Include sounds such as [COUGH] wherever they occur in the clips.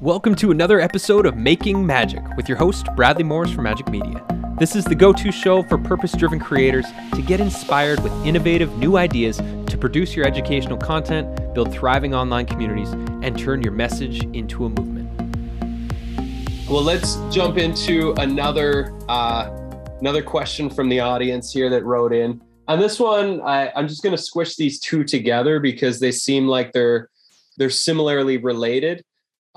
Welcome to another episode of Making Magic with your host, Bradley Morris from Majik Media. This is the go to show for purpose driven creators to get inspired with innovative new ideas to produce your educational content, build thriving online communities, and turn your message into a movement. Well, let's jump into another uh, another question from the audience here that wrote in. On this one, I, I'm just going to squish these two together because they seem like they're they're similarly related.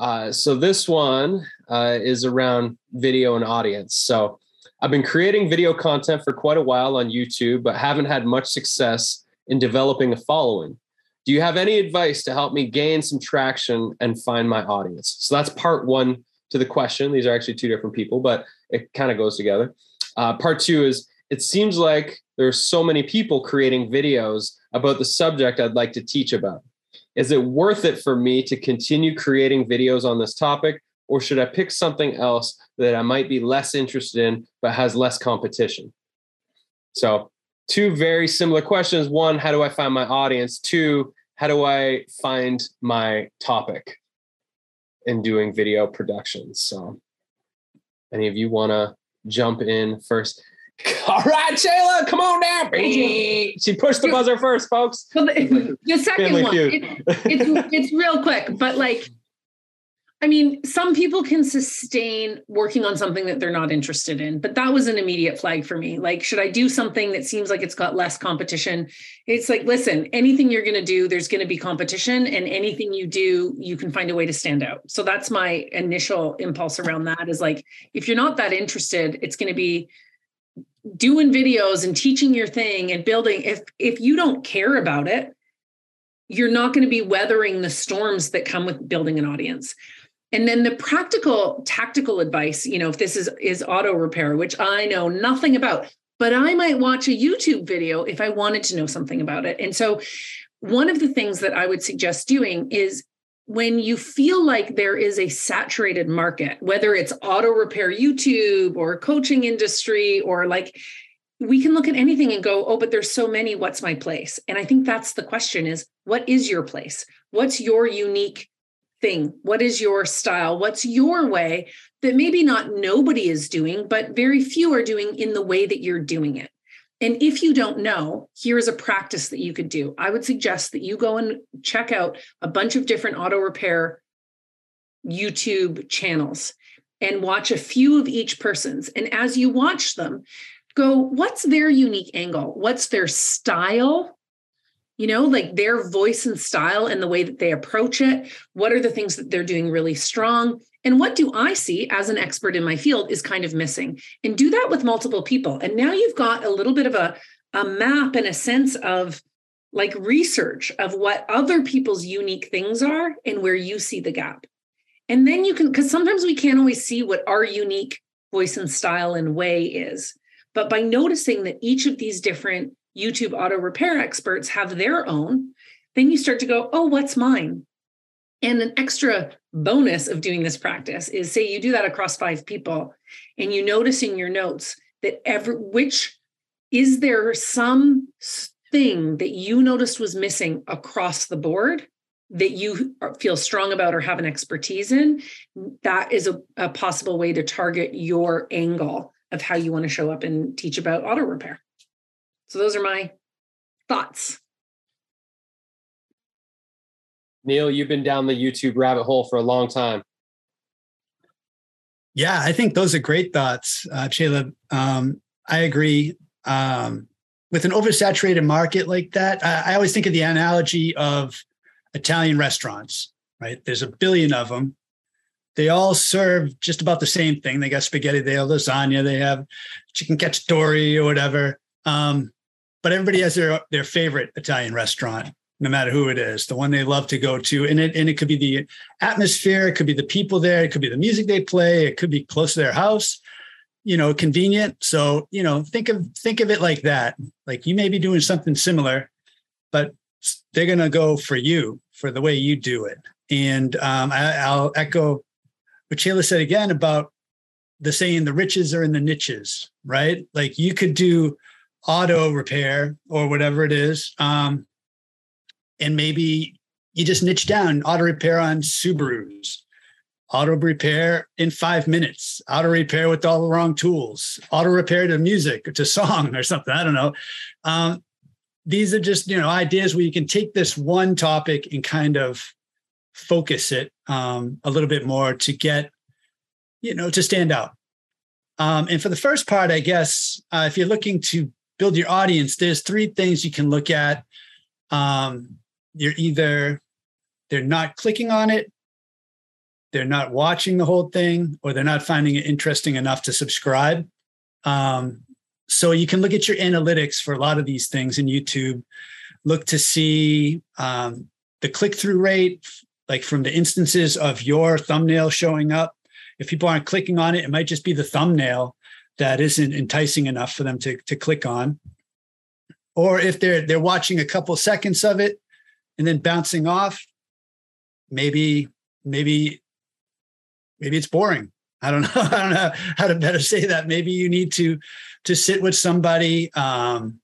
Uh, so this one uh, is around video and audience. So I've been creating video content for quite a while on YouTube, but haven't had much success in developing a following. Do you have any advice to help me gain some traction and find my audience? So that's part one to the question. These are actually two different people, but it kind of goes together. Uh, part two is it seems like there's so many people creating videos about the subject I'd like to teach about. Is it worth it for me to continue creating videos on this topic, or should I pick something else that I might be less interested in but has less competition? So, two very similar questions. One, how do I find my audience? Two, how do I find my topic in doing video productions? So, any of you want to jump in first? [LAUGHS] All right, Shayla, come on down. She pushed the buzzer first, folks. Well, the, the second one, it, it's it's real quick, but like, I mean, some people can sustain working on something that they're not interested in, but that was an immediate flag for me. Like, should I do something that seems like it's got less competition? It's like, listen, anything you're going to do, there's going to be competition, and anything you do, you can find a way to stand out. So that's my initial impulse around that. Is like, if you're not that interested, it's going to be doing videos and teaching your thing and building if if you don't care about it you're not going to be weathering the storms that come with building an audience. And then the practical tactical advice you know if this is is auto repair which i know nothing about but i might watch a youtube video if i wanted to know something about it. And so one of the things that i would suggest doing is when you feel like there is a saturated market, whether it's auto repair YouTube or coaching industry or like we can look at anything and go, oh, but there's so many. What's my place? And I think that's the question is what is your place? What's your unique thing? What is your style? What's your way that maybe not nobody is doing, but very few are doing in the way that you're doing it? And if you don't know, here's a practice that you could do. I would suggest that you go and check out a bunch of different auto repair YouTube channels and watch a few of each person's. And as you watch them, go, what's their unique angle? What's their style? You know, like their voice and style and the way that they approach it. What are the things that they're doing really strong? And what do I see as an expert in my field is kind of missing. And do that with multiple people. And now you've got a little bit of a, a map and a sense of like research of what other people's unique things are and where you see the gap. And then you can, because sometimes we can't always see what our unique voice and style and way is. But by noticing that each of these different YouTube auto repair experts have their own, then you start to go, oh, what's mine? And an extra bonus of doing this practice is say you do that across five people and you notice in your notes that every which is there some thing that you noticed was missing across the board that you feel strong about or have an expertise in? That is a, a possible way to target your angle of how you want to show up and teach about auto repair. So those are my thoughts Neil, you've been down the YouTube rabbit hole for a long time. Yeah, I think those are great thoughts, uh, Caleb. Um, I agree. Um, with an oversaturated market like that, I, I always think of the analogy of Italian restaurants, right? There's a billion of them. They all serve just about the same thing. They got spaghetti, they have lasagna, they have chicken cacciatore or whatever. Um, but everybody has their their favorite Italian restaurant no matter who it is, the one they love to go to. And it and it could be the atmosphere, it could be the people there, it could be the music they play, it could be close to their house, you know, convenient. So, you know, think of think of it like that. Like you may be doing something similar, but they're gonna go for you for the way you do it. And um, I, will echo what Shayla said again about the saying the riches are in the niches, right? Like you could do auto repair or whatever it is. Um, and maybe you just niche down auto repair on Subarus, auto repair in five minutes, auto repair with all the wrong tools, auto repair to music to song [LAUGHS] or something. I don't know. Um, these are just you know ideas where you can take this one topic and kind of focus it um, a little bit more to get you know to stand out. Um, and for the first part, I guess uh, if you're looking to build your audience, there's three things you can look at. Um, you're either they're not clicking on it they're not watching the whole thing or they're not finding it interesting enough to subscribe. Um, so you can look at your analytics for a lot of these things in YouTube. Look to see um, the click through rate, like from the instances of your thumbnail showing up. If people aren't clicking on it, it might just be the thumbnail that isn't enticing enough for them to, to click on. Or if they're they're watching a couple seconds of it and then bouncing off, maybe maybe maybe it's boring. I don't [LAUGHS] know. I don't know how to better say that. Maybe you need to to sit with somebody, um,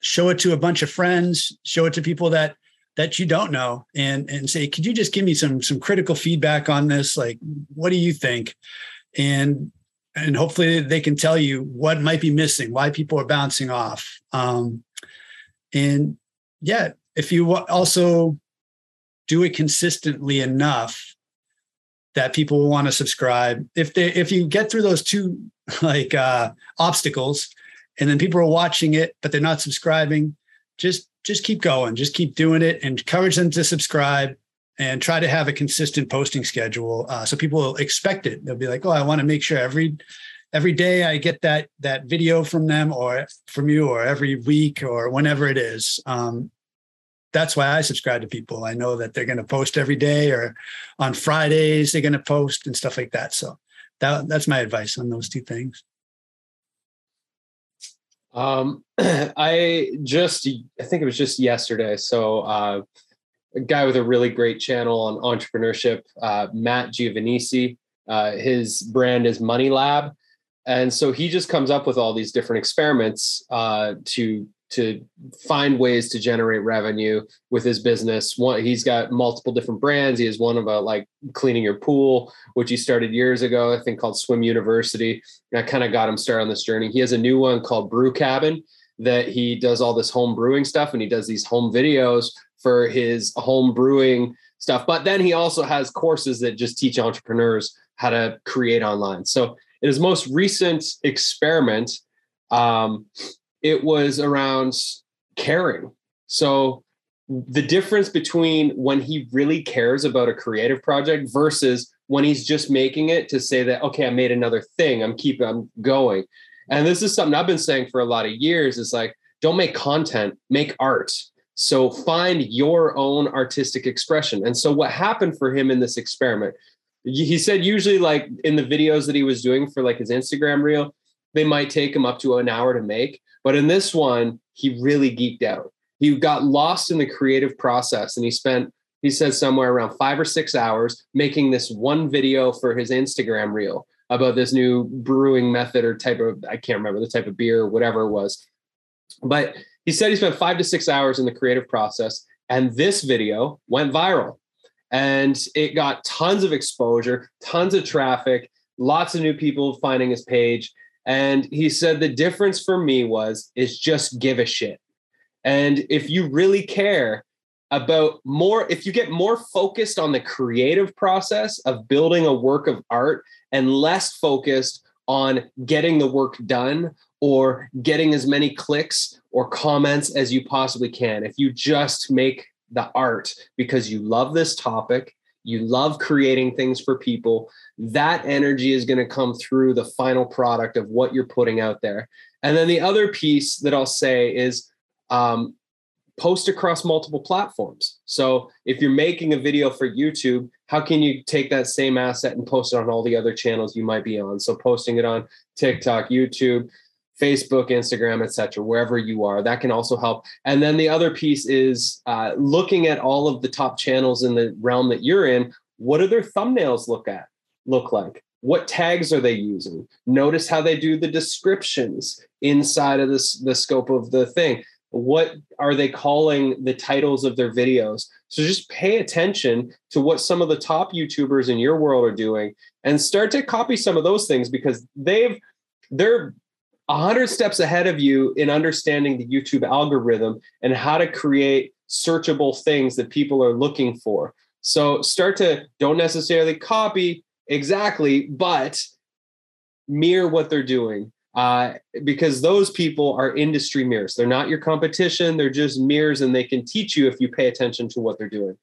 show it to a bunch of friends, show it to people that that you don't know, and and say, could you just give me some some critical feedback on this? Like, what do you think? And and hopefully they can tell you what might be missing, why people are bouncing off. Um, and yeah, if you also do it consistently enough that people will want to subscribe. If they if you get through those two [LAUGHS] like uh obstacles and then people are watching it but they're not subscribing, just just keep going, just keep doing it and encourage them to subscribe and try to have a consistent posting schedule uh, so people will expect it. They'll be like, "Oh, I want to make sure every every day I get that that video from them or from you or every week or whenever it is." Um, that's why I subscribe to people. I know that they're going to post every day or on Fridays they're going to post and stuff like that. So that that's my advice on those two things. Um, [CLEARS THROAT] I just I think it was just yesterday. So uh, a guy with a really great channel on entrepreneurship, uh, Matt Giovanisci. Uh, his brand is Money Lab, and so he just comes up with all these different experiments uh, to to find ways to generate revenue with his business. One, he's got multiple different brands. He has one about like cleaning your pool, which he started years ago, I think called Swim University. And I kind of got him started on this journey. He has a new one called Brew Cabin that he does all this home brewing stuff and he does these home videos for his home brewing stuff. But then he also has courses that just teach entrepreneurs how to create online. So in his most recent experiment, um, it was around caring. So the difference between when he really cares about a creative project versus when he's just making it to say that okay i made another thing i'm keeping i'm going. And this is something i've been saying for a lot of years is like don't make content make art. So find your own artistic expression. And so what happened for him in this experiment he said usually like in the videos that he was doing for like his instagram reel they might take him up to an hour to make but in this one, he really geeked out. He got lost in the creative process and he spent, he says, somewhere around five or six hours making this one video for his Instagram reel about this new brewing method or type of, I can't remember the type of beer or whatever it was. But he said he spent five to six hours in the creative process. And this video went viral and it got tons of exposure, tons of traffic, lots of new people finding his page. And he said the difference for me was is just give a shit. And if you really care about more, if you get more focused on the creative process of building a work of art and less focused on getting the work done or getting as many clicks or comments as you possibly can, if you just make the art because you love this topic you love creating things for people. That energy is going to come through the final product of what you're putting out there. And then the other piece that i'll say is um, post across multiple platforms. So if you're making a video for youtube how can you take that same asset and post it on all the other channels you might be on? So posting it on tiktok youtube Facebook, Instagram, etc., wherever you are. That can also help. And then the other piece is uh, looking at all of the top channels in the realm that you're in. What do their thumbnails look at look like? What tags are they using? Notice how they do the descriptions inside of this the scope of the thing. What are they calling the titles of their videos? So just pay attention to what some of the top YouTubers in your world are doing and start to copy some of those things because they've they're a hundred steps ahead of you in understanding the YouTube algorithm and how to create searchable things that people are looking for. So start to don't necessarily copy exactly, but mirror what they're doing uh, because those people are industry mirrors. They're not your competition. They're just mirrors, and they can teach you if you pay attention to what they're doing.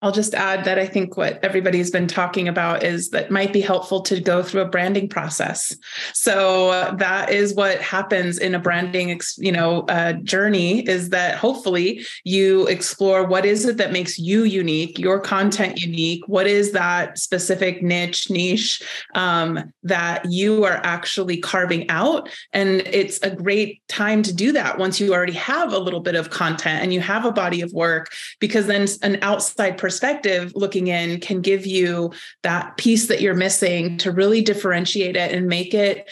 I'll just add that I think what everybody's been talking about is that might be helpful to go through a branding process. So that is what happens in a branding, you know, uh, journey. Is that hopefully you explore what is it that makes you unique, your content unique. What is that specific niche niche um, that you are actually carving out? And it's a great time to do that once you already have a little bit of content and you have a body of work, because then an outside person perspective looking in can give you that piece that you're missing to really differentiate it and make it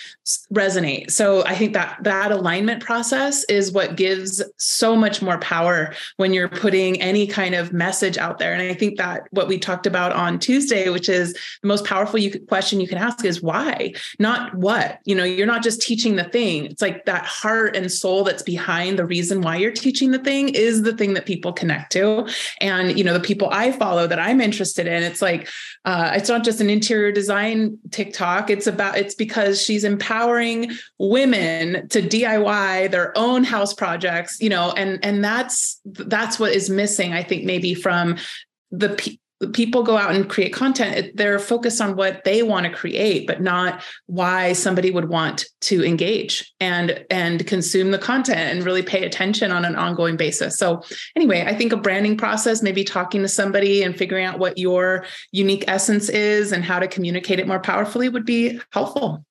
resonate. So I think that that alignment process is what gives so much more power when you're putting any kind of message out there. And I think that what we talked about on Tuesday, which is the most powerful you could, question you can ask is why, not what. You know, you're not just teaching the thing. It's like that heart and soul that's behind the reason why you're teaching the thing is the thing that people connect to. And you know, the people I follow that I'm interested in. It's like uh, it's not just an interior design TikTok. It's about it's because she's empowering women to DIY their own house projects. You know, and and that's that's what is missing. I think maybe from the people go out and create content they're focused on what they want to create but not why somebody would want to engage and and consume the content and really pay attention on an ongoing basis. So anyway i think a branding process maybe talking to somebody and figuring out what your unique essence is and how to communicate it more powerfully would be helpful.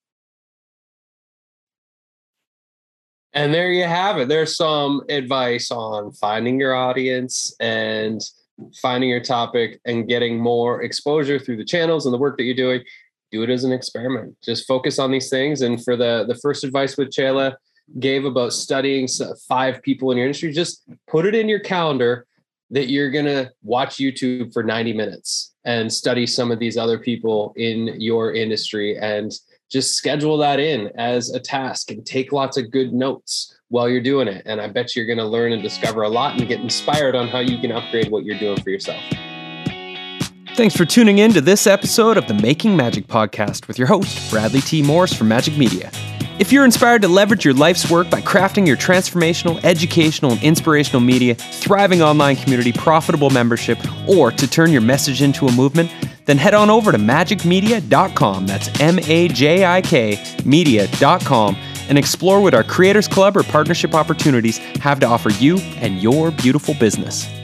And there you have it. There's some advice on finding your audience and finding your topic and getting more exposure through the channels and the work that you're doing, do it as an experiment. Just focus on these things. And for the the first advice with Chela gave about studying five people in your industry, just put it in your calendar that you're going to watch YouTube for 90 minutes and study some of these other people in your industry and just schedule that in as a task and take lots of good notes while you're doing it. And I bet you're going to learn and discover a lot and get inspired on how you can upgrade what you're doing for yourself. Thanks for tuning in to this episode of the Making Magic podcast with your host, Bradley T. Morris from Majik Media. If you're inspired to leverage your life's work by crafting your transformational, educational, and inspirational media, thriving online community, profitable membership, or to turn your message into a movement, then head on over to majikmedia.com, That's M A J I K media.com and explore what our Creators Club or partnership opportunities have to offer you and your beautiful business.